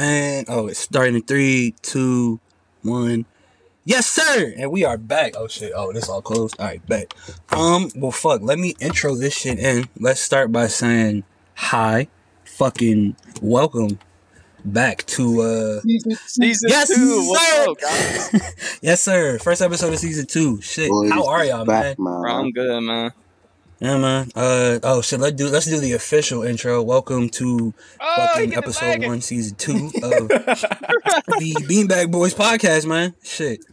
And oh, it's starting in three, two, one. Yes, sir. And we are back. Oh shit. Oh, this all closed. All right, back. Um. Well, fuck. Let me intro this shit in. Let's start by saying hi. Fucking welcome back to uh Season Yes, two. What's sir. up, guys? yes sir first episode of season two shit Boys, how are y'all man back, man? Bro, I'm good, man. Yeah man uh oh shit let's do let's do the official intro welcome to Oh, fucking episode one season two of the beanbag boys podcast man shit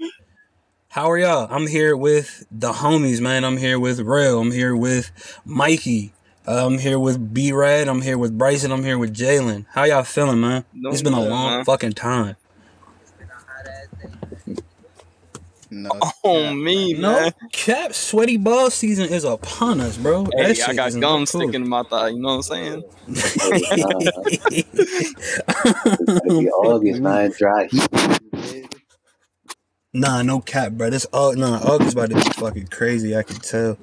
how are y'all i'm here with the homies man i'm here with Rail. i'm here with mikey Uh, I'm here with B Rad. I'm here with Bryson. I'm here with Jalen. How y'all feeling, man? Doing it's been a long man. fucking time. No, Oh, me, No man. cap, sweaty ball season is upon us, bro. That Hey, shit I got isn't gum cool. sticking in my thigh. You know what I'm saying? be August, man. Dry heat. Nah, no cap, bro. This all nah, August about to be fucking crazy. I can tell.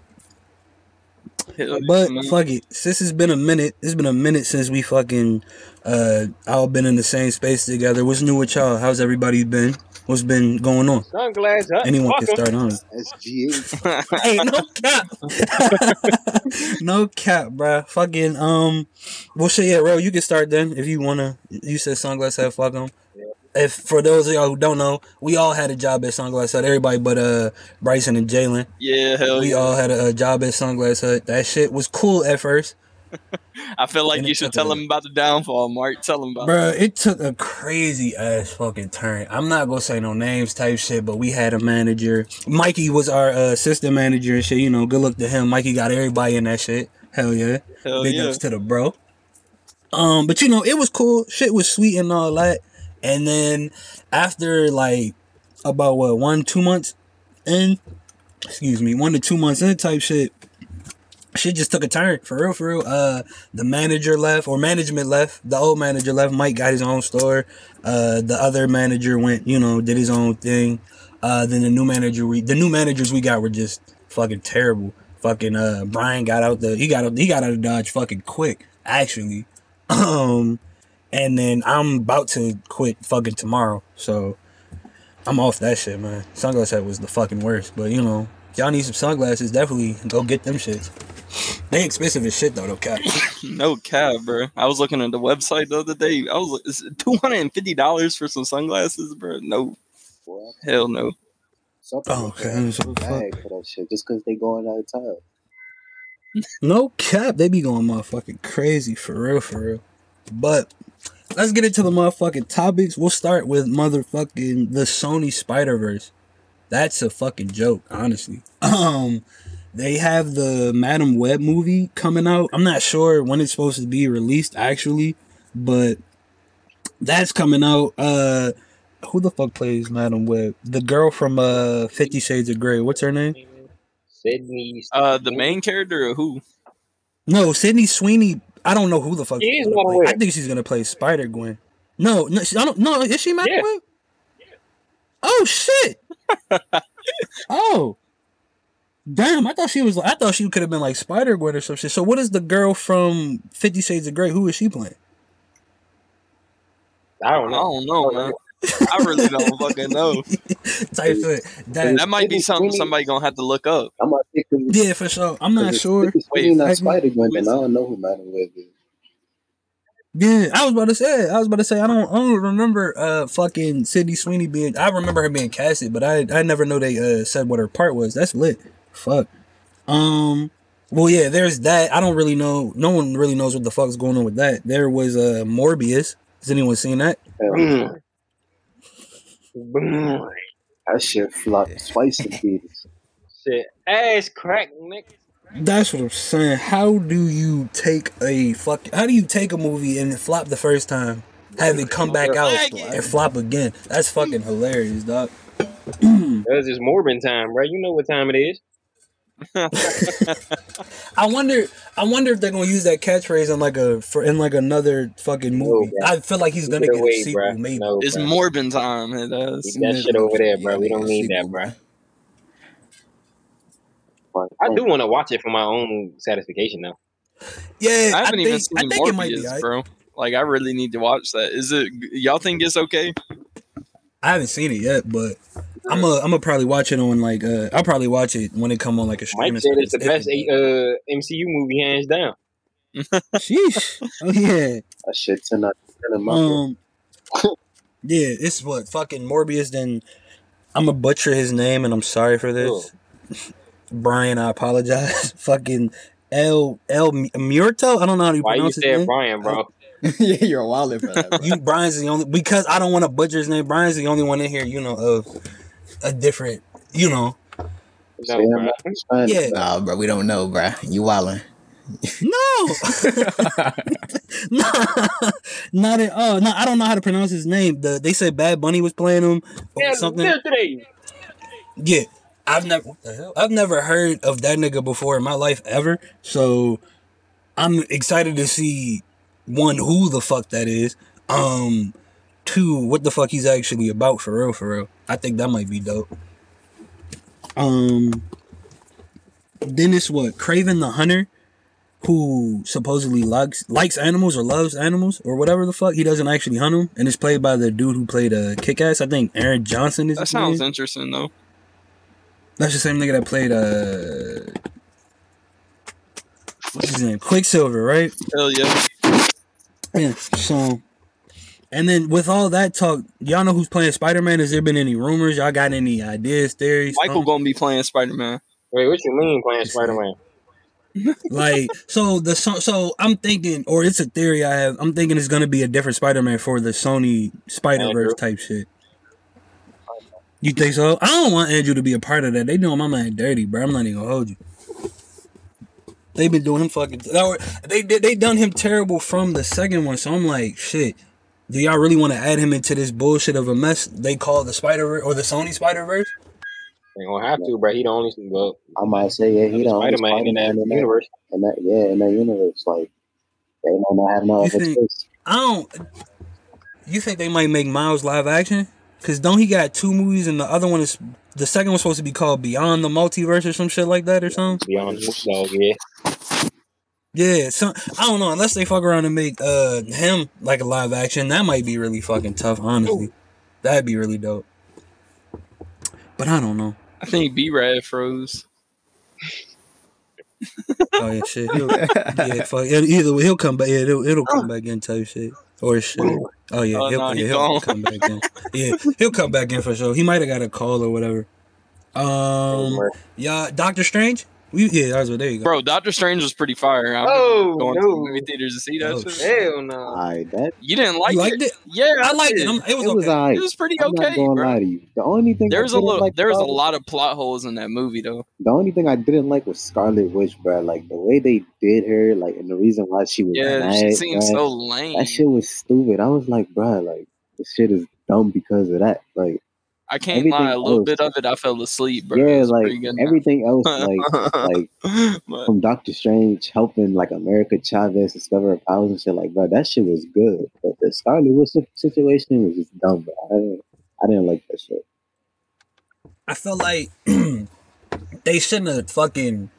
Hell But fuck it, since it's been a minute, it's been a minute since we fucking uh all been in the same space together. What's new with y'all? How's everybody been? What's been going on? Sunglass up. Anyone can start on. SGA. hey, no cap. no cap, bro. Fucking um well shit yeah, bro, you can start then if you wanna you said Sunglass Hut, fuck them. If for those of y'all who don't know, we all had a job at Sunglass Hut. Everybody but uh Bryson and Jalen. yeah, hell We yeah. all had a, a job at Sunglass Hut. That shit was cool at first. I feel like And you should tell a- him about the downfall, Mark. Tell him about Bruh, it took a crazy ass fucking turn. I'm not gonna say no names type shit, but we had a manager. Mikey was our uh, assistant manager and shit. You know, good luck to him. Mikey got everybody in that shit. Hell yeah. Hell Big yeah. ups to the bro. Um, but you know, it was cool. Shit was sweet and all that. And then after like about what one, two months in, excuse me, one to two months in type shit, shit just took a turn. For real, for real. Uh the manager left or management left. The old manager left. Mike got his own store. Uh the other manager went, you know, did his own thing. Uh then the new manager we the new managers we got were just fucking terrible. Fucking uh Brian got out the he got out he got out of Dodge fucking quick, actually. Um and then I'm about to quit fucking tomorrow. So I'm off that shit, man. Sunglass Hut was the fucking worst. But you know, y'all need some sunglasses, definitely go get them shits. They expensive as shit though, though, cap. No cap, bro. I was looking at the website the other day. I was like, $250 for some sunglasses, bro? No. What? Hell no. Some Oh, okay. pay So fuck. bag for that shit just because they going out of town. No cap, they be going motherfucking crazy for real, for real. But let's get into the motherfucking topics. We'll start with motherfucking the Sony Spider Verse. That's a fucking joke, honestly. Um, they have the Madam Web movie coming out. I'm not sure when it's supposed to be released actually, but that's coming out. Uh, who the fuck plays Madam Web? The girl from uh Fifty Shades of Grey. What's her name? Sydney. Uh, the main character or who? No, Sydney Sweeney. I don't know who the fuck. She she's is gonna play. I think she's gonna play Spider Gwen. No, no, she- I don't. No, is she Madam Yeah. Web? Oh shit! oh, damn! I thought she was. I thought she could have been like Spider Gwen or some shit. So, what is the girl from Fifty Shades of Grey? Who is she playing? I don't know. I don't know, man. I really don't fucking know. Type shit. That, That might be something somebody gonna have to look up. I'm not thinking. yeah, for sure. I'm not sure. Wait, not like- Spider Gwen, who is I don't know who Madam Web is. Yeah, I was about to say. I was about to say. I don't. I don't remember. Uh, fucking Sydney Sweeney being. I remember her being casted, but I. I never know they uh said what her part was. That's lit. Fuck. Um. Well, yeah. There's that. I don't really know. No one really knows what the fuck's going on with that. There was uh Morbius. Has anyone seen that? Mm. That shit flopped twice in theaters. Shit. Ass crack, Nick. That's what I'm saying. How do you take a fuck? How do you take a movie and it flop the first time, have it come back out and flop again? That's fucking hilarious, dog. That's just Morbin time, right? You know what time it is. I wonder. I wonder if they're gonna use that catchphrase in like a for in like another fucking movie. No. I feel like he's gonna Get get a away, sequel, bro. maybe. No, It's bro. Morbin time. It is. Keep that shit over there, bro. We don't need that, bro. I do want to watch it for my own satisfaction, though. Yeah, I haven't think, even seen I think it. Morbius, alright. bro. Like I really need to watch that. Is it y'all think it's okay? I haven't seen it yet, but I'm a I'm gonna probably watch it on like uh I'll probably watch it when it come on like a streaming. Mike said it's the service. best uh, MCU movie hands down. Sheesh. Oh yeah. That shit ten out of ten in my. Um. Yeah, it's what fucking Morbius. Then I'm gonna butcher his name, and I'm sorry for this, Brian. I apologize. fucking El El Murto. I don't know how you Why you pronounce his name. Brian, bro? yeah, you're a wilder for that. Bro. You Brian's the only because I don't want to butcher his name. Brian's the only one in here, you know, of a different, you know. No, bro. Yeah. but nah, bro, we don't know, bro. You wildin'. No, no, not at all. No, I don't know how to pronounce his name. The they said Bad Bunny was playing him or Yeah, something. yesterday. Yeah, I've never, what the hell? I've never heard of that nigga before in my life ever. So I'm excited to see one who the fuck that is. Um, two what the fuck he's actually about for real, for real. I think that might be dope. Um, then it's what Kraven the Hunter, who supposedly likes likes animals or loves animals or whatever the fuck. He doesn't actually hunt them, and it's played by the dude who played uh, Kick Ass. I think Aaron Johnson is. That name. sounds interesting though. That's the same nigga that played uh what's his name? Quicksilver, right? Hell yeah. Yeah. So and then with all that talk, y'all know who's playing Spider Man? Has there been any rumors? Y'all got any ideas, theories? Michael Um, gonna be playing Spider Man. Wait, what you mean playing Spider Man? like so the so, so I'm thinking or it's a theory I have. I'm thinking it's gonna be a different Spider Man for the Sony Spider Verse type shit. You think so? I don't want Andrew to be a part of that. They doing my man dirty, bro. I'm not even gonna hold you. They've been doing him fucking. They did. They done him terrible from the second one. So I'm like, shit. Do y'all really want to add him into this bullshit of a mess they call the Spider Verse or the Sony Spider Verse? Ain't gonna have to, bro. He the only well, I might say yeah, he the only Spider Man in that Spider-Man in that, universe. in that yeah in that universe. Like they might not have no You other think- choice. I don't. You think they might make Miles live action? Cause don't he got two movies and the other one is the second one's supposed to be called Beyond the Multiverse or some shit like that or something? Beyond his dog, yeah. Yeah, so I don't know. Unless they fuck around and make uh him like a live action, that might be really fucking tough. Honestly, that'd be really dope. But I don't know. I think B Rad froze. Oh yeah, shit. He'll, yeah, fuck. Either way, he'll come back. Yeah, it'll, it'll come back in type shit or shit. Oh yeah, Oh, he'll, no, yeah, he he'll come back in. Yeah, he'll come back in for sure. He might have got a call or whatever. Um, yeah, Doctor Strange. We, yeah, that's what there. You go. Bro, Doctor Strange was pretty fire. I'm Oh, going to the movie theaters to see that Oh, shit. Hell no. Alright, that You didn't like you liked it? Yeah, I liked it. did. I'm, it was it was okay. alright. It was pretty I'm okay, gonna bro. to you. The only thing I There's a little, like there was a lot of plot holes in that movie though. The only thing I didn't like was Scarlet Witch, bro. Like the way they did her, like, and the reason why she was Yeah, mad, she seemed bruh, so lame. that shit was stupid. I was like, bro, like this shit is dumb because of that. Like, I can't everything lie, a little else- bit of it I fell asleep, bro. Yeah, like pretty good. everything else, like, like But, from Doctor Strange helping like America Chavez discover her powers and shit like, bro, that shit was good. But the Scarlet Witch si- situation was just dumb, bro. I didn't, I didn't like that shit. I felt like they shouldn't have fucking.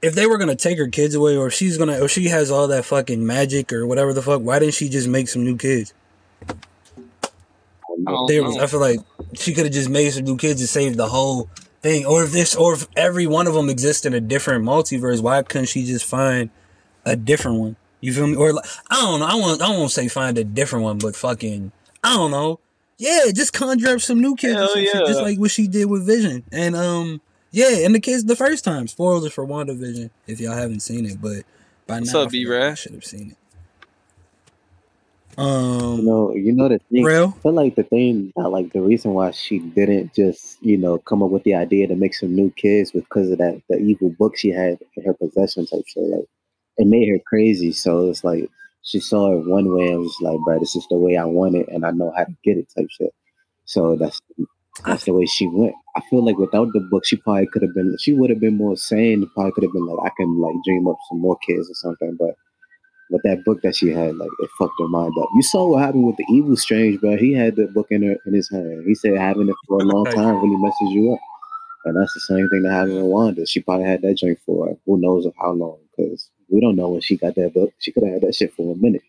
If they were gonna take her kids away, or if she's gonna, or she has all that fucking magic or whatever the fuck, why didn't she just make some new kids? I don't There was. I feel like she could have just made some new kids and saved the whole thing. Or if this, or if every one of them exists in a different multiverse, why couldn't she just find a different one? You feel me? Or like, I don't know. I want, I won't say find a different one, but fucking, I don't know. Yeah, just conjure up some new kids, or Hell some shit, just like what she did with Vision, and um, yeah, and the kids the first time. Spoilers for WandaVision if y'all haven't seen it, but by What's now up, I feel like B-Rad? I should have seen it. Um, You know, you know the thing. real. I feel like the thing that like the reason why she didn't just you know come up with the idea to make some new kids was because of that the evil book she had in her possession type shit. Like it made her crazy. So it's like she saw it one way and was like, "Bro, this is the way I want it, and I know how to get it." Type shit. So that's that's the way she went. I feel like without the book, she probably could have been. She would have been more sane. Probably could have been like, I can like dream up some more kids or something. But with that book that she had, like it fucked her mind up. You saw what happened with the evil strange, bro. He had the book in her in his hand. He said having it for a long time really messes you up. And that's the same thing that happened with Wanda. She probably had that drink for who knows of how long, because we don't know when she got that book. She could have had that shit for a minute.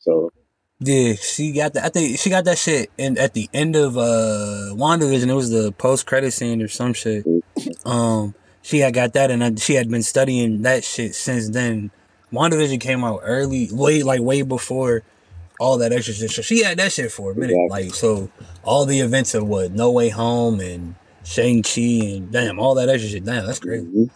So Yeah, she got that. I think she got that shit. And at the end of uh WandaVision, it was the post credit scene or some shit. Um, she had got that, and she had been studying that shit since then. WandaVision came out early, way like way before all that extra shit. So she had that shit for a minute. Exactly. Like so, all the events of what No Way Home and Shang Chi and damn all that extra shit. Damn, that's crazy. mhm.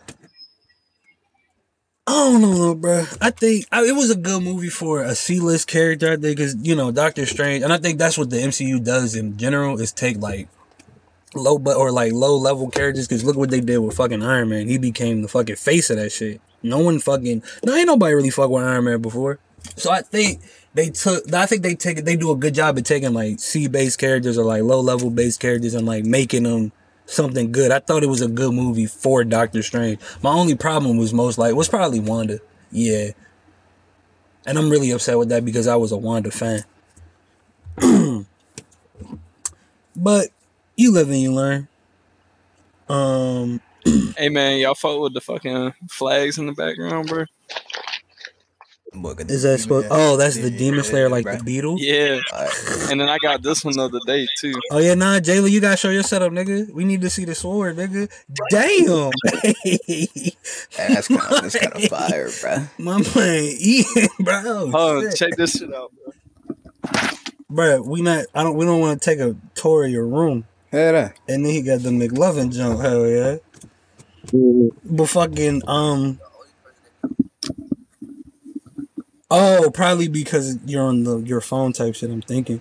I don't know, bro. I think I, it was a good movie for a C-list character. I think because you know Doctor Strange, and I think that's what the MCU does in general is take like low but or like low level characters. Because look what they did with fucking Iron Man. He became the fucking face of that shit. No one fucking no ain't nobody really fuck with Iron Man before. So I think they took. I think they take. They do a good job at taking like C based characters or like low level based characters and like making them something good. I thought it was a good movie for Doctor Strange. My only problem was most like was probably Wanda. Yeah. And I'm really upset with that because I was a Wanda fan. but you live and you learn. Um Hey man, y'all fuck with the fucking flags in the background, bro. Is that supposed Oh, that's the Demon Slayer like the Beatles? Yeah, and then I got this one the other day too. Oh yeah, nah, Jayla, you gotta show your setup, nigga. We need to see the sword, nigga. Damn. Hey, that's kind of that's kind of fire, bro. My man, Ian, bro. Oh, shit. check this shit out, bro. Bruh, we not. I don't. We don't want to take a tour of your room. Hey. And then he got the McLovin jump. Hell yeah. But fucking um. Oh, probably because you're on the your phone type shit. I'm thinking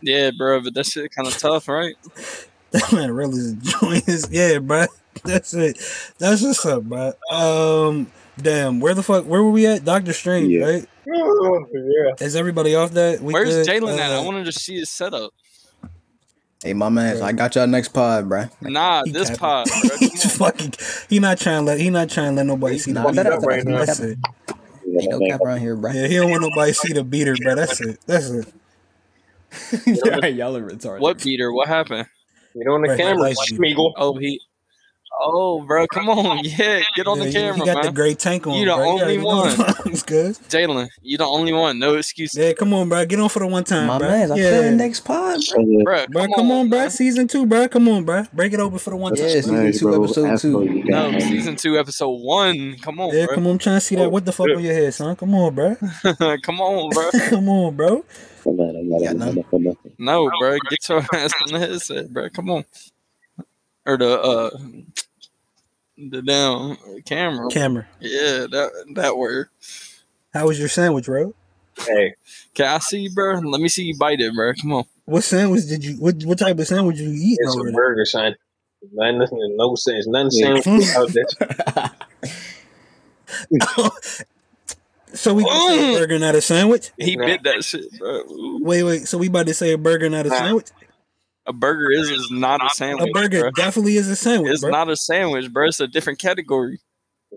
Yeah, bro, but that shit kind of tough, right? that man really is enjoying his. Yeah, bro, That's it. That's what's up, bro. Um, damn. Where the fuck? Where were we at? Doctor Strange, Yeah. right? yeah. Is everybody off that? We Where's good? Jalen at? I Uh, wanted to see his setup. Hey, my man, I got y'all next pod, bro. Nah, he this pod, bro. He's fucking. He not trying to let. He not trying to let nobody see the Nah, beater. that- that- right. That's it. Yeah, Ain't no cap around here, bro. Yeah, he don't want nobody see the beater, bro. That's it. That's it. yeah, y'all are retarded. What beater? What happened? Get on the Right, camera, like- Schmeagle. Oh, he. Oh, bro, come on, yeah, get on Yeah, the he- camera, He got the great tank on. You the bro. only already know one. the vibes, cuz. Jalen, you the only one. No excuse, Yeah, come on, bro. Get on for the one time, my bro. man, I yeah. feel the next pod, bro. was- bro. Bro, come, on, bro. Season two, bro. Come on, bro. Break it open for the one Yeah, time. season two, bro. episode Afro, two. No, season two, episode one. Come on, Yeah, bro. come on. I'm trying to see that. What the fuck on your head, son? Come on, bro. come on, bro. come on, bro. Come I got Yeah, it. no. Nothing for nothing. No, bro, get your ass on the headset, bro. Come on, or the uh, the down camera. Camera. Yeah, that that word. How was your sandwich, bro? Hey, Can I see, bro? Let me see you bite it, bro. Come on. What sandwich did you? What what type of sandwich you eat? it's over a burger, son. Nothing, nothing, no sense. Nothing Yeah. sense out there. So we gonna say a Mm. burger, not a sandwich? He Nah. bit that shit, bro. Wait, wait. So we about to say a burger, not a Nah. sandwich? A burger is, is not a sandwich. A burger bro. definitely is a sandwich, It's bro. not a sandwich, bro. It's a different category.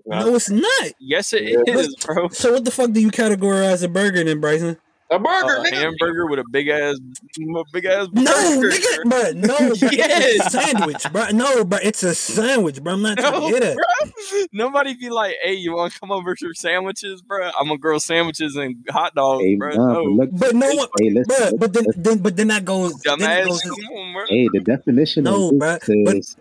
no, it's not. Yes, it Yeah. is, bro. So what the fuck do you categorize a burger then, Bryson? A burger, uh, A nigga. hamburger with a big ass, a big ass. No, burger. nigga, bro. No, bro. It's a Yes. sandwich, bro. No, bro. It's a sandwich, bro. I'm not trying to No, hear that. bro. Nobody be like, "Hey, you want to come over for sandwiches, bro? I'm gonna grill sandwiches and hot dogs, Hey, bro." nah, but No, look, But no one, hey, listen, bro. But then, listen. then, but then that goes. Then dumbass. goes Come on, bro. Hey, the definition No, of bruh, this but- is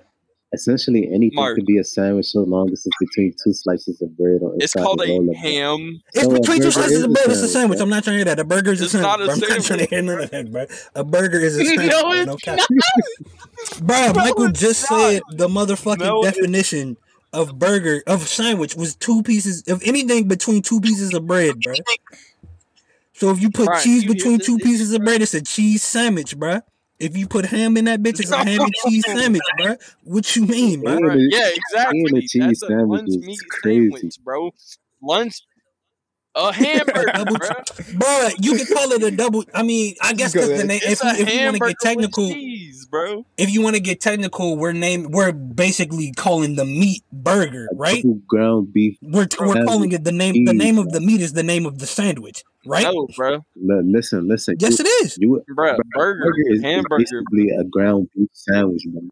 essentially anything Mark. could be a sandwich so long as it's between two slices of bread or It's inside called the roll a ham. It's So between two slices is of a bread. It's a sandwich, sandwich. I'm not trying to hear that. A burger is a sandwich. not a bro. I'm not trying to hear none of that, bro. A burger is a sandwich. No, it's No cap. not. Bro, No, Michael it's just not. said the motherfucking No, definition of burger of sandwich was two pieces of anything between two pieces of bread, bro. So if you put Right, cheese between two pieces of bread, it's a cheese sandwich, bro. If you put ham in that bitch, it's a ham and cheese sandwich, bro. What you mean, bro? Yeah, Right. the- Yeah, exactly. and cheese That's a sandwich lunch is meat crazy. sandwich, bro. Lunch. A hamburger, Double bro. Bro, you can call it a double. I mean, I guess Go because the name. It's If, you- if you want to get technical, cheese, bro. if you want to get technical, we're name we're basically calling the meat burger, right? ground beef. We're we're calling it the name. The name of the meat is the name of the sandwich, right? No, bro. Li- Listen, listen. Yes, you, it is. you Bro, burger, burger is, is basically a ground beef sandwich, man.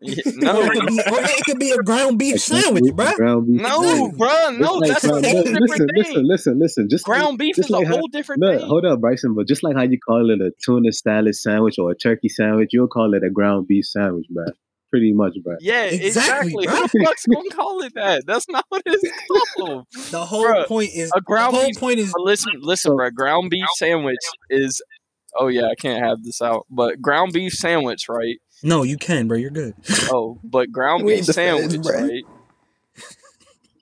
Yeah, no, it could be, or it could be a ground beef sandwich, with bruh. ground beef no, sandwich. bro, no. like That's a whole different listen, thing. listen, listen, listen. Just like, Ground beef just is a like how- whole different no, thing. hold up, Bryson. But just like how you call it a tuna salad sandwich or a turkey sandwich, you'll call it a ground beef sandwich, bruh. Pretty much, bruh. Yeah, Exactly, exactly. bro. Who the fuck's gonna call it that? That's not what it's called. The whole Bruh, point is a ground the whole beef- point is But listen, listen, So- bro. Ground beef sandwich is. Oh yeah, I can't have this out. But ground beef sandwich, right? no, you can, bro. You're good. Oh, but ground beef ain't the feds, sandwich, bruh. right?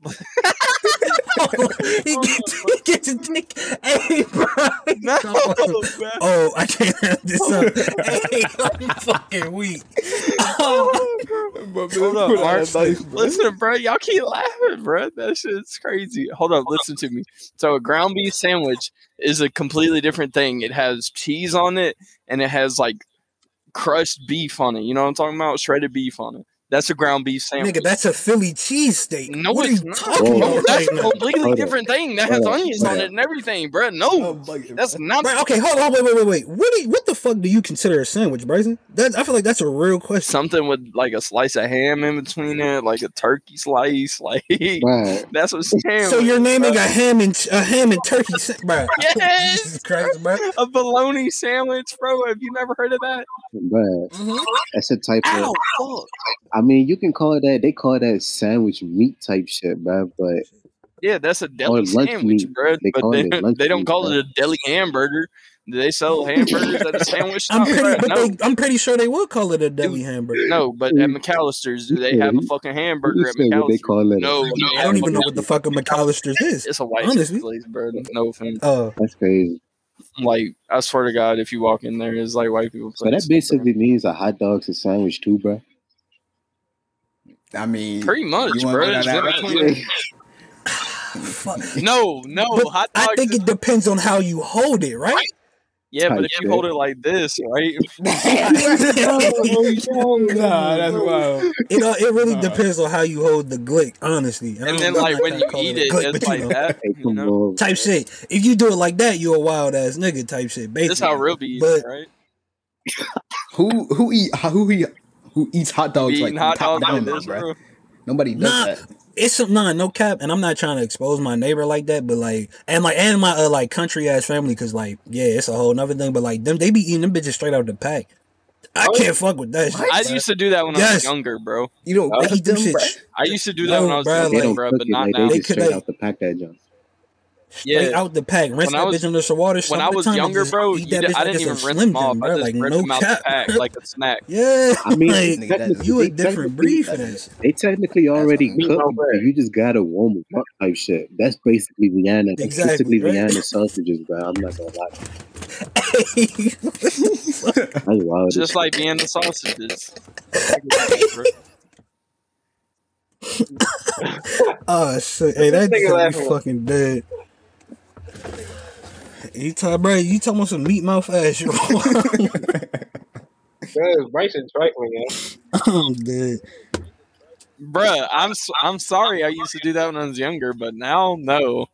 He oh, gets, he gets his dick. Hey, bro. No. Oh, I can't have this oh, up. hey, I'm fucking weak. Oh, Hold up, Mark. Listen, bro, y'all keep laughing, bro. That shit's crazy. Hold up, listen to me. So, a ground beef sandwich is a completely different thing. It has cheese on it, and it has like crushed beef on it. You know what I'm talking about? Shredded beef on it. That's a ground beef sandwich. Nigga, that's a Philly cheesesteak. no, what are it's you not. talking Whoa. about That's right a completely Hold up. different thing. That has Hold onions Hold on it and everything, bro. No, that's not. Bro, okay, hold on, wait, wait, wait, wait. What do you, what the fuck do you consider a sandwich, Bryson? That I feel like that's a real question. Something with like a slice of ham in between it, like a turkey slice, like Right. that's what sandwich. So you're naming bro. a ham and a ham and turkey, sa- bro? Yes! Jesus Christ, bro. a bologna sandwich, bro. Have you never heard of that? Bruh. Mm-hmm. That's a type Ow, of. fuck. I mean, you can call it that. They call it that sandwich meat type shit, bruh. But Yeah, that's a deli sandwich, meat. bro. They But they, they don't meat, call bro. it a deli hamburger. Do they sell hamburgers at a sandwich I'm shop? pretty, but No, they, I'm pretty sure they would call it a deli hamburger. no. But at McAlister's, do they have a fucking hamburger at said what they call it? No, no, I don't even know what the fuck a McAlister's is. It's a white Honestly. place, bro. No offense. Oh, That's crazy. Like, I swear to God, if you walk in there, it's like white people. So that place, basically means a hot dog's a sandwich too, bruh. I mean, Pretty much, You wanna bro. go down It's that in route? between- fuck. No, no, But hot I think it depends on how you hold it, right? yeah, but if you shit. hold it like this, right? nah, that's wild. It uh, it really Nah. depends on how you hold the glick, honestly. I And then, like when you eat it, glick, it's but you like know. that. You know, type shit. If you do it like that, you're a wild ass nigga type shit. Basically, this how real be, right? Who who eat who eat who eats hot dogs like hot top dogs like down, this, bro? bro. Nobody does Nah. that. it's some nah, no cap, and I'm not trying to expose my neighbor like that, but like, and like, and my uh, like country ass family, cause like, yeah, it's a whole nother thing. But like, them they be eating them bitches straight out of the pack. I Oh. can't fuck with that shit. I bruh. used to do that when I was younger, bro. You don't They eat them them, shit. I used to do that No, when I was bruh, younger, They don't bro, but not like now. they They just straight out the pack that junk. Straight Yeah. out the pack. Rinse When I that was- bitch under some water. When I was younger, bro, you did, I didn't even rinse them off. I just like ripped no them out cap. the pack like a snack. yeah, I mean, like, that- you a different breed for that. They technically already cooked what I'm them, but you just gotta warm them up type shit. That's basically Vienna. That's Exactly, basically right? Vienna sausages, bro. I'm not gonna lie. That's wild. Just like Vienna sausages. oh shit! Hey, that This nigga nigga be fucking dead. You talk, bro. You talking about some meat mouth ass shit? Cause Bryson's trifling, yo. I'm dead. Bruh, I'm s- I'm sorry. I used to do that when I was younger, but now, no,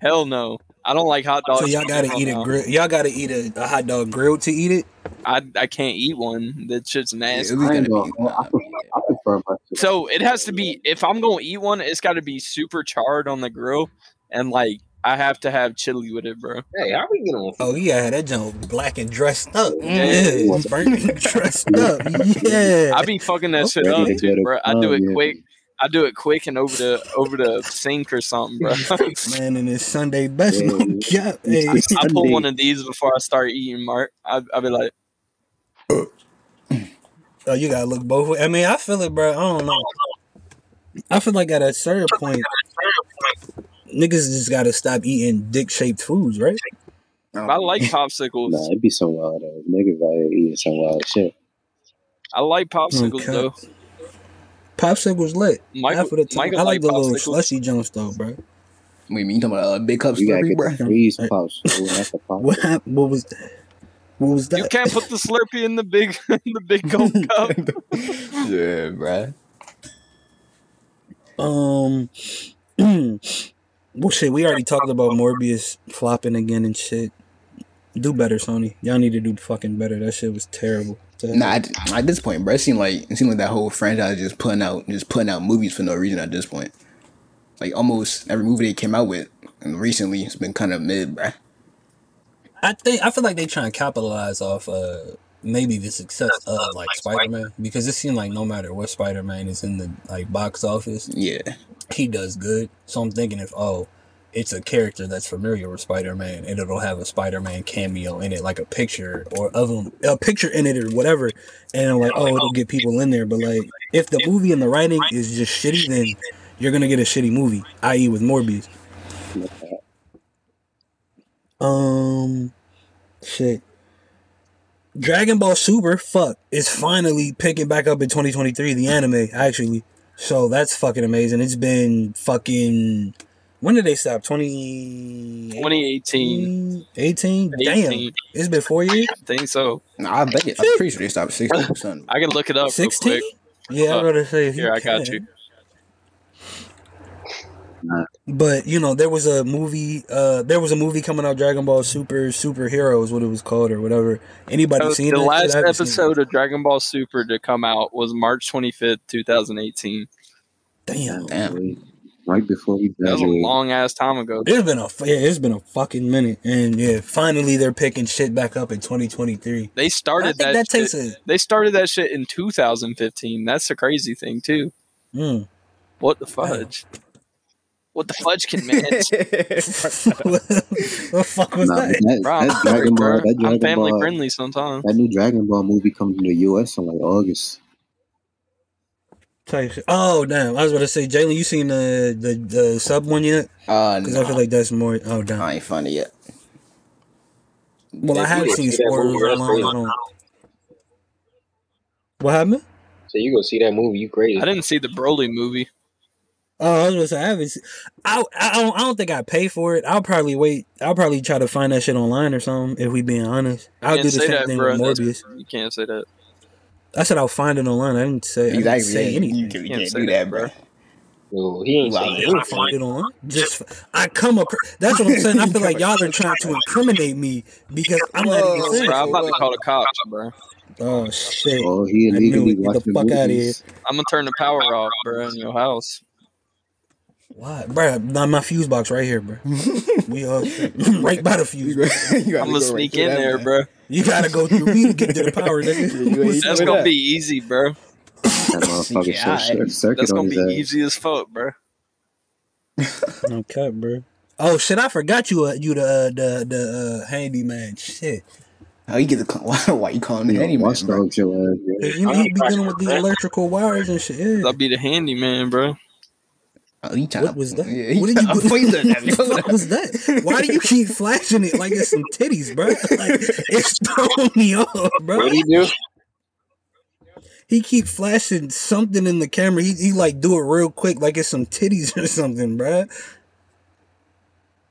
hell no. I don't like hot dogs. So y'all gotta eat a grill. Y'all gotta eat a, a hot dog grilled to eat it. I I can't eat one. That shit's nasty. at least I ain't gotta gonna- I prefer, I prefer my. So it has to be if I'm gonna eat one, it's got to be super charred on the grill, and like I have to have chili with it, bro. Hey, how we get on? Oh yeah, that junk black and dressed up. Yeah. Yeah, burnt and dressed up. Yeah. I be fucking that shit up too, go to bro. I do it yeah. quick. I do it quick and over the over the sink or something, bro. Man, in his Sunday best, Yeah. no cap. Hey, I- I pull one of these before I start eating, Mark. I I be like, oh, you gotta look both ways. I mean, I feel it, bro. I don't know. I feel like at a certain point, niggas just gotta stop eating dick shaped foods, right? I like popsicles. Nah, it'd be some wild ass niggas out here eating some wild shit. I like popsicles Okay. though. Popsicles lit. Michael, Half of the time. Michael I like the little slushy joints though, bro. Wait, mean you talking about uh, big cup You gotta slurpee, get bro? the freeze Hey. pops. That's the pop. What happened? What was that? What was that? You can't put the Slurpee in the big in the big gold cup. yeah, bro. Um, well, shit, we already talked about Morbius flopping again and shit. Do better, Sony. Y'all need to do fucking better. That shit was terrible. Nah, at, at this point, bro, it seemed like it seemed like that whole franchise just putting out just putting out movies for no reason at this point. Like almost every movie they came out with, and recently it's been kind of mid, bro. I think I feel like they trying to capitalize off uh maybe the success of like Spider Man because it seemed like no matter what Spider Man is in the like box office, Yeah, he does good. So I'm thinking if oh, it's a character that's familiar with Spider Man and it'll have a Spider Man cameo in it, like a picture or of him, a picture in it or whatever, and I'm like oh it'll get people in there. But like if the movie and the writing is just shitty, then you're gonna get a shitty movie, i.e. with Morbius. Um, shit. Dragon Ball Super, fuck, is finally picking back up in 2023. The anime, actually. So that's fucking amazing. It's been fucking. When did they stop? 20... 2018. 18? Damn. 18. It's been four years? I think so. nah, I think it, I'm pretty sure they stopped at sixteen percent. I can look it up real 16? quick. Yeah, I'm Uh, gonna say if Here, I got can. you. But you know, there was a movie. Uh, there was a movie coming out, Dragon Ball Super Superheroes, what it was called or whatever. Anybody So seen the that? last I it. episode of Dragon Ball Super to come out was March 25th, 2018. Damn, Damn. Right before we That was a long ass time ago. it's been a yeah, it's been a fucking minute, and yeah, finally they're picking shit back up in 2023. They started that. that takes shit, a. they started that shit in 2015. That's the crazy thing too. Mm. What the fudge? What the fudge can man? what the fuck was Nah, but that? that, Bro, that Dragon. Ball, that I'm family Ball, friendly sometimes. that new Dragon Ball movie comes in the U.S. in like August. Oh damn! I was about to say, Jalen, you seen the the, the sub one yet? Uh, Because I feel like that's more. Oh damn. I ain't found it yet. Well, I have seen spoilers online. I What happened? So you go see that movie, you crazy. I didn't see the Broly movie. Oh, I was gonna say I haven't. Seen, I I don't I don't think I pay for it. I'll probably wait. I'll probably try to find that shit online or something. If we being honest, I'll do the same that, thing bro. with That's- Morbius. You can't say that. I said I'll find it online. I didn't say I didn't say anything. You, can, you Can't can't do that, that, bro. bro. No, he ain't Wow, saying yeah. Find it online. Just I come up. That's what I'm saying. I feel like y'all are trying to incriminate me because I'm not even Whoa. saying. Bro, I'm about to call the cops, bro. Oh shit! Oh, he I knew illegally it. Get the watching fuck outta movies. I'm gonna turn the power off, bro, in your house. Why, bro? Not my fuse box right here, bro. We are right by the fuse. You box. I'm gonna go sneak through in there, man. bro. You gotta go through me to get to the power, nigga. ain't That's gonna that. be easy, bro. That motherfucker Yeah, short That's gonna be ass. easy as fuck, bro. No cut, bro. Oh shit! I forgot you. Uh, you the uh, the the uh, handyman. Shit. How you get the? Why, why you calling me You know, anyway, watch bro? dogs your ass, bro. 'Cause you know he be dealing with the electrical wires and shit. Yeah. I'll be the handyman, bro. Oh, you trying What was that? Yeah, what did you? tryna poison that What was that? Why do you keep flashing it like it's some titties, bro? Like it's throwing me off, bro. What do you do? He keep flashing something in the camera. He, he like do it real quick, like it's some titties or something, bro.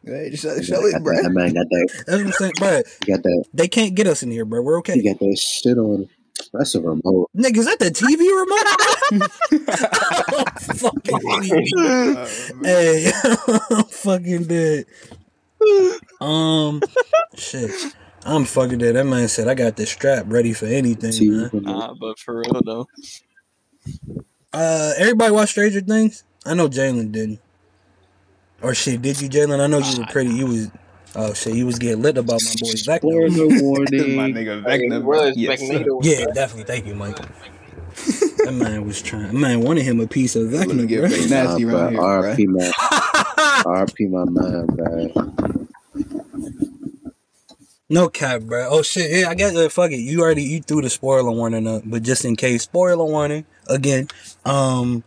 Hey, just show, show it, bro. that man got that, That's what I'm saying, bro. he got that, They can't get us in here, bro. We're he okay. got that shit on. That's a remote. Nigga, is that the TV remote? I'm fucking weak. Hey, I'm fucking dead. Um, shit. I'm fucking dead. That man said I got this strap ready for anything, See, man. Nah, but for real though. Uh, everybody watch Stranger Things? I know Jalen didn't. Or shit, did you, Jalen? I know you were pretty. You was. Oh shit, you was getting lit about my boy Vecna. Spoiler warning. My nigga Like, Vecna, was yes. Magneto. Yeah, definitely. Thank you, Mike. that man was trying. That man wanted him a piece of Let me Vecna, get bro. Vecna. Nasty Nah, around bro. here, RP man. RP my man, bro. No cap, bro. Oh shit. Yeah, I guess uh, fuck it. You already you threw the spoiler warning up, but just in case, spoiler warning again. Um,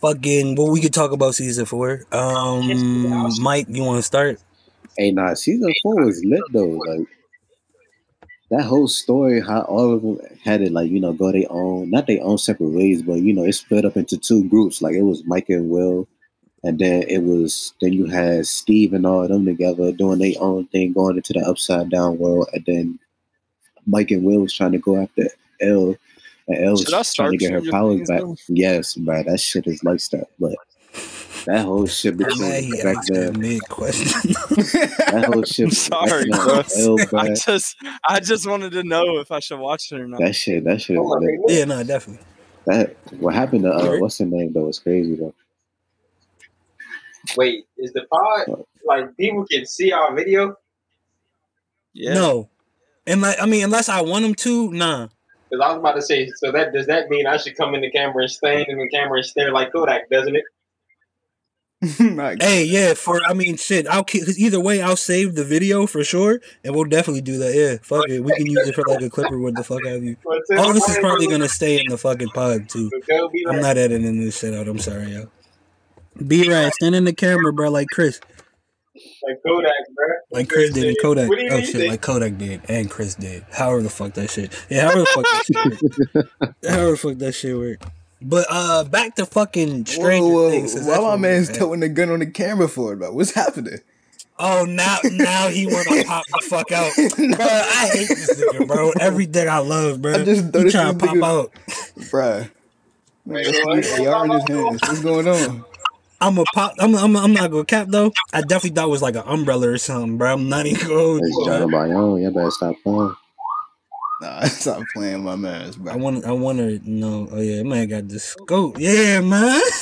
fucking. Well, we could talk about season four. Um, Mike, you want to start? Hey, nah, season four was lit though. Like that whole story, how all of them had it, like you know, go their own, not their own separate ways, but you know, it split up into two groups. Like it was Mike and Will, and then it was then you had Steve and all of them together doing their own thing, going into the upside down world, and then Mike and Will was trying to go after El, and El was trying to get her powers back. though? Yes, bro, that shit is lifestyle, but That whole shit I'm between mad back that there. mid question. That whole shit. I'm sorry, bro. there. Hell, I just I just wanted to know if I should watch it or not. That shit. That shit. Hold on, Is lit. wait, yeah, no, definitely. That what happened to uh, what's her name though It's crazy though. Wait, is the pod like people can see our video? Yeah. No, and like I mean, unless I want them to, nah. Because I was about to say, so that does that mean I should come in the camera and stand in the camera and stare like Kodak, doesn't it? Like, Hey, yeah, for I mean, shit, I'll keep because either way, I'll save the video for sure, and we'll definitely do that. Yeah, fuck it, we can use it for like a clipper. or what the fuck have you. But All this is probably gonna stay in the fucking pod too. so they'll be I'm like, not editing this shit out. I'm sorry, yo. Be right, stand in the camera, bro, like Chris, like Kodak, bro. like Chris did and Kodak. What do you Oh mean? shit, like Kodak did and Chris did. However the fuck that shit. Yeah, however the fuck that shit. However the fuck that shit worked. But uh, back to fucking Stranger whoa, whoa, Things. 'cause why my where man's we're the gun on the camera for it, bro? What's happening? Oh, now now he want to pop the fuck out, bro. I hate this nigga, bro. Everything I love, bro. I just he noticed trying to pop out. bro. Wait, Man, what? they in his hands. What's going on? I'm a pop. I'm, I'm, I'm not gonna cap though. I definitely thought it was like an umbrella or something, bro. I'm not even going. It's John Bayonne. Y'all better stop playing. Nah, stop playing my man's, bro. I want. I want to know. Oh yeah, man got the scope. Yeah, man.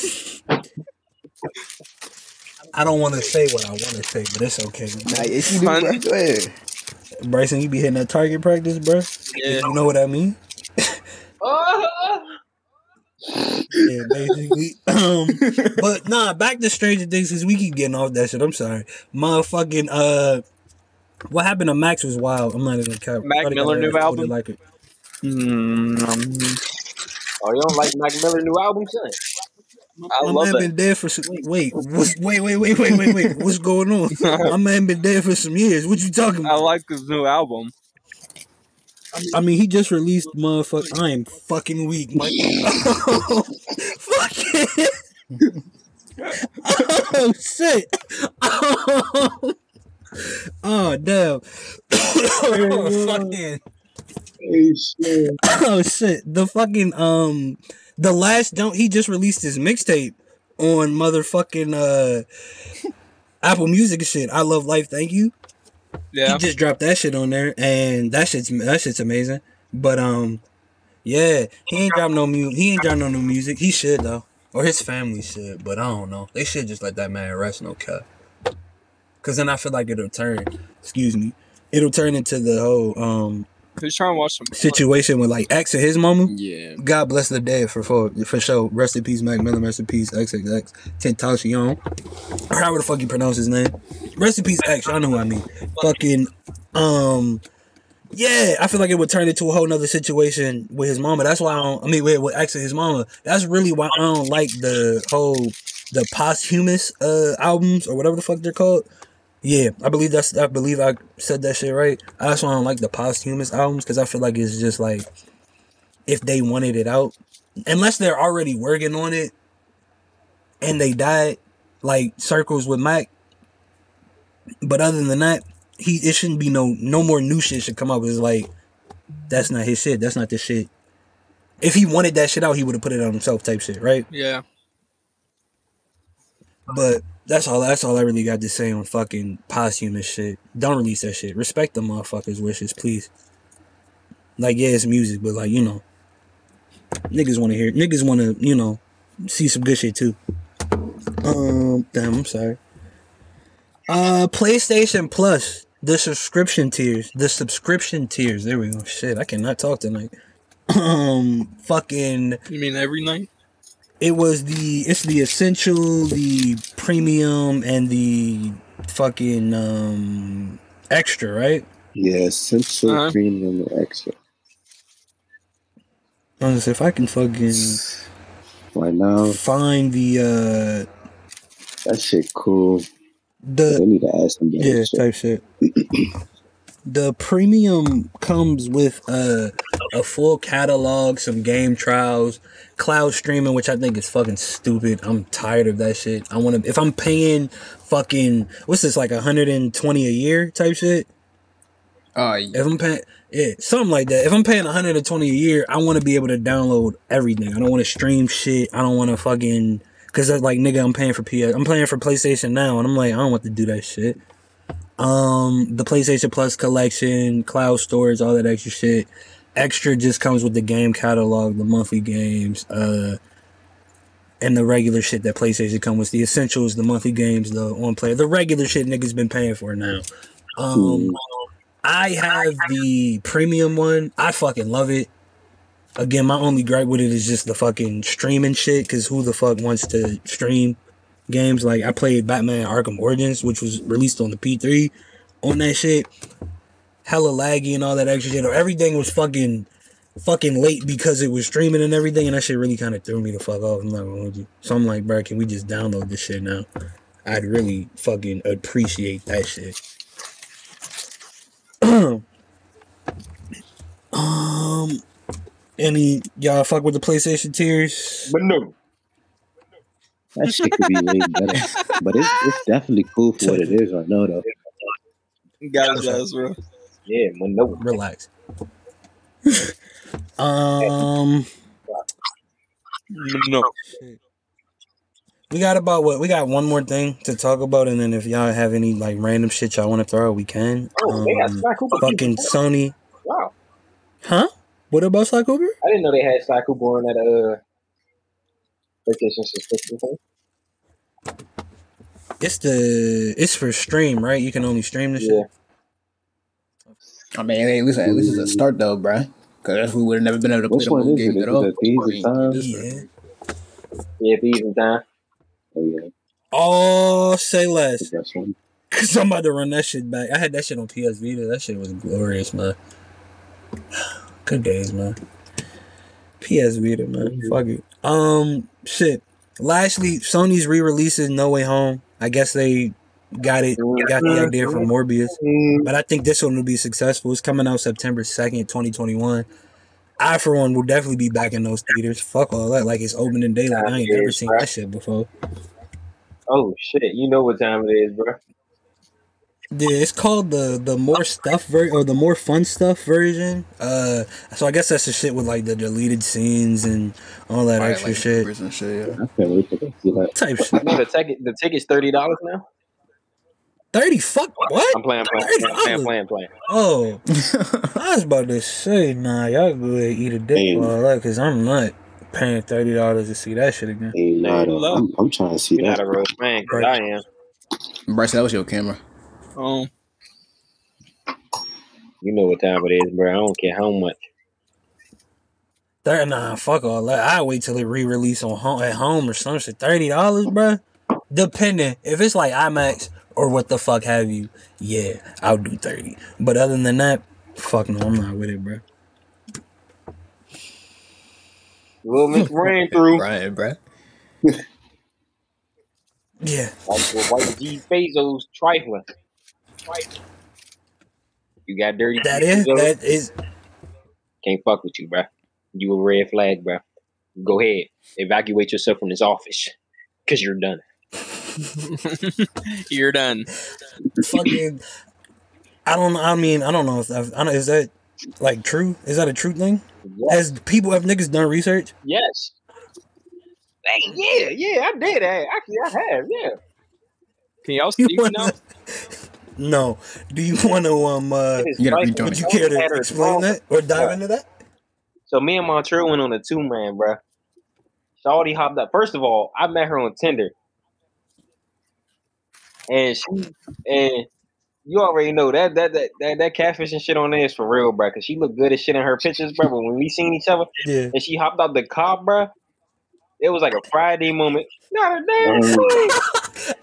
I don't want to say what I want to say, but it's okay. Nah, yes, you do, bro. Go ahead. Bryson, you be hitting that target practice, bro. Yeah. You know what I mean? Yeah, basically. Um, but nah, back to Stranger Things because we keep getting off that shit. I'm sorry, motherfucking. Uh, what happened to Max was wild. I'm not even gonna. Mac Miller new album? Like it. Mm, um, Oh, you don't like Mac Miller new album, son? I My love man it. been dead for some. Wait, what's, wait, wait, wait, wait, wait, wait. What's going on? My man been dead for some years. What you talking about? I like his new album. I mean, he just released motherfucker. I am fucking weak, Mike. fucking. oh shit. Oh, oh damn. oh, fucking. Oh shit. The fucking um the last don't he just released his mixtape on motherfucking uh Apple Music and shit. I love life, thank you. Yeah. He just dropped that shit on there, and that shit's that shit's amazing. But um, yeah, he ain't dropped no mu- He ain't dropped no new music. He should though, or his family should. But I don't know. They should just let that man rest. No cut. Cause then I feel like it'll turn. Excuse me. It'll turn into the whole um Who's trying to watch some? situation with like X and his mama. Yeah. God bless the dead for for for sure. Rest in peace, Mac Miller. Rest in peace, XXX Tentacion. Or however the fuck you pronounce his name. Rest in peace, X. Y'all know who I mean. Fucking um. Yeah, I feel like it would turn into a whole nother situation with his mama. That's why I don't. I mean, with, with X and his mama. That's really why I don't like the whole the posthumous uh albums or whatever the fuck they're called. Yeah, I believe that's. I believe I said that shit right. That's why I don't like the posthumous albums because I feel like it's just like if they wanted it out, unless they're already working on it and they died, like circles with Mac. But other than that, he it shouldn't be no no more new shit should come out. It's like that's not his shit. That's not the shit. If he wanted that shit out, he would have put it on himself, type shit, right? Yeah. But that's all. That's all I really got to say on fucking posthumous shit. Don't release that shit. Respect the motherfuckers' wishes, please. Like, yeah, it's music, but like, you know, niggas want to hear. Niggas want to, you know, see some good shit too. Um, damn, I'm sorry. Uh, PlayStation Plus, the subscription tiers, the subscription tiers. There we go. Shit, I cannot talk tonight. Um, fucking You mean every night? It was the it's the essential, the premium, and the fucking um extra, right? Yeah, essential Uh-huh. premium and extra. Honestly, if I can fucking Right now, find the uh that shit cool. the They need to add some better yeah shit. type shit. the premium comes with a a full catalog, some game trials, cloud streaming, which I think is fucking stupid. I'm tired of that shit. I want to if I'm paying fucking what's this like 120 a year type shit. Oh, yeah. If I'm paying, yeah, something like that. If I'm paying 120 a year, I want to be able to download everything. I don't want to stream shit. I don't want to fucking Cause that's like nigga, I'm paying for PS. I'm paying for PlayStation now, and I'm like, I don't want to do that shit. Um, the PlayStation Plus collection, cloud storage, all that extra shit. Extra just comes with the game catalog, the monthly games, uh, and the regular shit that PlayStation comes with. The essentials, the monthly games, the on player, the regular shit niggas been paying for now. Um, I have the premium one. I fucking love it. Again, my only gripe with it is just the fucking streaming shit. Cause who the fuck wants to stream games? Like I played Batman Arkham Origins, which was released on the P3 on that shit. Hella laggy and all that extra shit. Or everything was fucking fucking late because it was streaming and everything, and that shit really kind of threw me the fuck off. I'm not gonna hold you. So I'm like, bro, can we just download this shit now? I'd really fucking appreciate that shit. um, any y'all fuck with the PlayStation tiers? But no. That shit could be way better, but it's, it's definitely cool for what it is right now, though. Got his ass, bro. Yeah, but no. Relax. um, No. we got about what we got one more thing to talk about, and then if y'all have any like random shit y'all want to throw, out, we can. Oh, they got Um, Sly Cooper. fucking Sony, Wow. huh? What about Sly Cooper? I didn't know they had Sly Cooper on that uh vacation subscription thing. It's the it's for stream, right? You can only stream this Yeah. shit. I mean, hey, listen, at least it's a start though, bruh. Because we would have never been able to play Which the whole is it? game at all. the Thieves I mean, Time? this- Yeah. Yeah, Thieves in Time. Oh, yeah. Oh, say less. The one. Cause I'm about to run that shit back. I had that shit on PS Vita. That shit was glorious, man. Good days, man. PS Vita, man. Fuck it. Um, shit. Lastly, Sony's re-releases No Way Home. I guess they got it, got the idea from Morbius. But I think this one will be successful. It's coming out September 2nd, 2021. I, for one, will definitely be back in those theaters. Fuck all that. Like, it's opening day. Like, I ain't never seen that shit before. Oh shit, you know what time it is, bro. Yeah, it's called the the more stuff ver- or the more fun stuff version. Uh, so I guess that's the shit with like the deleted scenes and all that Right, extra like shit bloopers shit. Yeah. I can't wait to see that. type shit. No, the ticket the ticket's thirty dollars now. Thirty fuck what? I'm playing, playing, playing, playing, playing, playing. Oh, I was about to say nah, y'all go ahead and eat a dick Hey. for all that because I'm not paying thirty dollars to see that shit again. Hey, nah, though. I'm, I'm trying to see You're not that. a real fan, 'cause Right. I am. Bryce, that was your camera. Um, You know what time it is, bro. I don't care how much. Thir- nah, fuck all that. I wait till it re-release on home at home or some shit. Thirty dollars, bruh. Depending if it's like IMAX or what the fuck have you, yeah, I'll do thirty. But other than that, fuck no, I'm not with it, bruh. Little Miss ran through Brian, bruh. Yeah, like the white G Bezos trifling. You got dirty. That is. Bezos. That is. Can't fuck with you, bro. You a red flag, bro. Go ahead, evacuate yourself from this office, cause you're done. you're done. fucking. I don't. I mean, I don't know if I've, I don't, is that like true. Is that a true thing? Yes. Has people have niggas done research? yes. Hey, yeah, yeah, I did. Hey, actually, I have. Yeah. Can y'all You speak now? wanna- No. Do you want to um? Uh, You gotta trifling. rejoin would you care to explain that or dive Yeah. into that? So me and Montreal went on a two man, bro. Shawty hopped up. First of all, I met her on Tinder, and she and you already know that that that that, that catfish and shit on there is for real, bro. Cause she looked good as shit in her pictures, bro. But when we seen each other Yeah. and she hopped out the car, bro, it was like a Friday moment. Not a damn Mm. thing.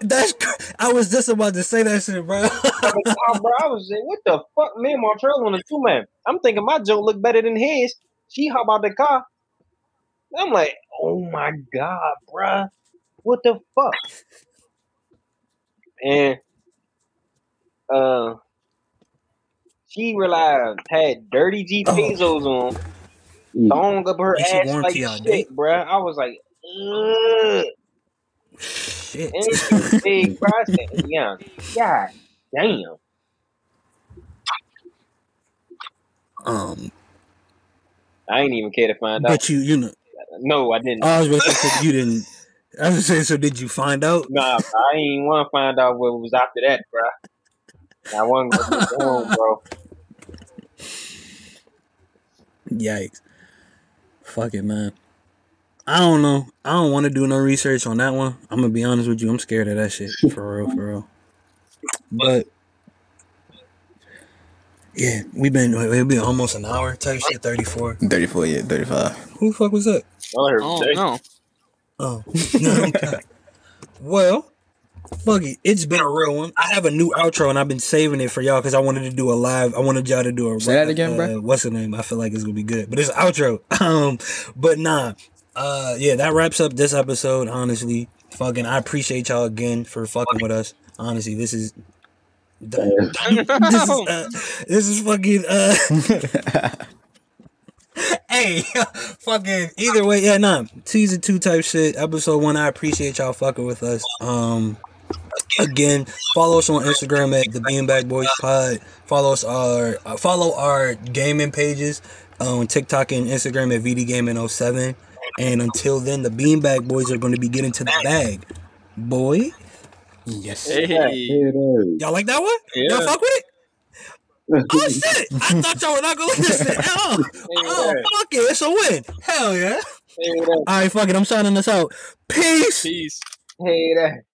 That's. I was just about to say that shit, bro. Out car, bro. I was saying, what the fuck, me and Montreal on a two man. I'm thinking my joke looked better than his. She hop out the car. I'm like, oh my god, bro. What the fuck? And uh she realized had dirty G Oh. On, Mm. thong up her ass like shit, bruh. I was like, ugh. Shit. And big. Yeah, god damn. um, I ain't even care to find out. but you, you know, No, I didn't. I was about to say you didn't. I was saying, so did you find out? Nah, bro, I ain't want to find out what was after that, bro. I wasn't gonna home, bro. Yikes. Fuck it, man. I don't know. I don't want to do no research on that one. I'm gonna be honest with you. I'm scared of that shit. For real, for real. But yeah, we've been we've been almost an hour type shit. Thirty four. 34, yeah, 35. Who the fuck was that? I heard Oh Jay. no. Oh, no. well, fuck it. It's been a real one. I have a new outro and I've been saving it for y'all because I wanted to do a live. I wanted y'all to do a Say that again, uh, bro. What's the name? I feel like it's gonna be good, but it's an outro. Um, but nah. Uh, yeah, that wraps up this episode. Honestly, fucking, I appreciate y'all again for fucking with us. Honestly, this is. this is uh, this is fucking uh hey fucking either way yeah nah season two type shit episode one i appreciate y'all fucking with us um again follow us on instagram at the beanbag boys pod follow us our uh, follow our gaming pages on tiktok and instagram at vd gaming 07 and until then the beanbag boys are going to be getting to the bag boy Yes. Hey. Here it is. y'all like that one Yeah. y'all fuck with it Oh shit! I thought y'all were not gonna listen. Oh, oh fuck it, it's a win. Hell yeah! All right, fuck it. I'm signing this out. Peace. Peace. Hey, that.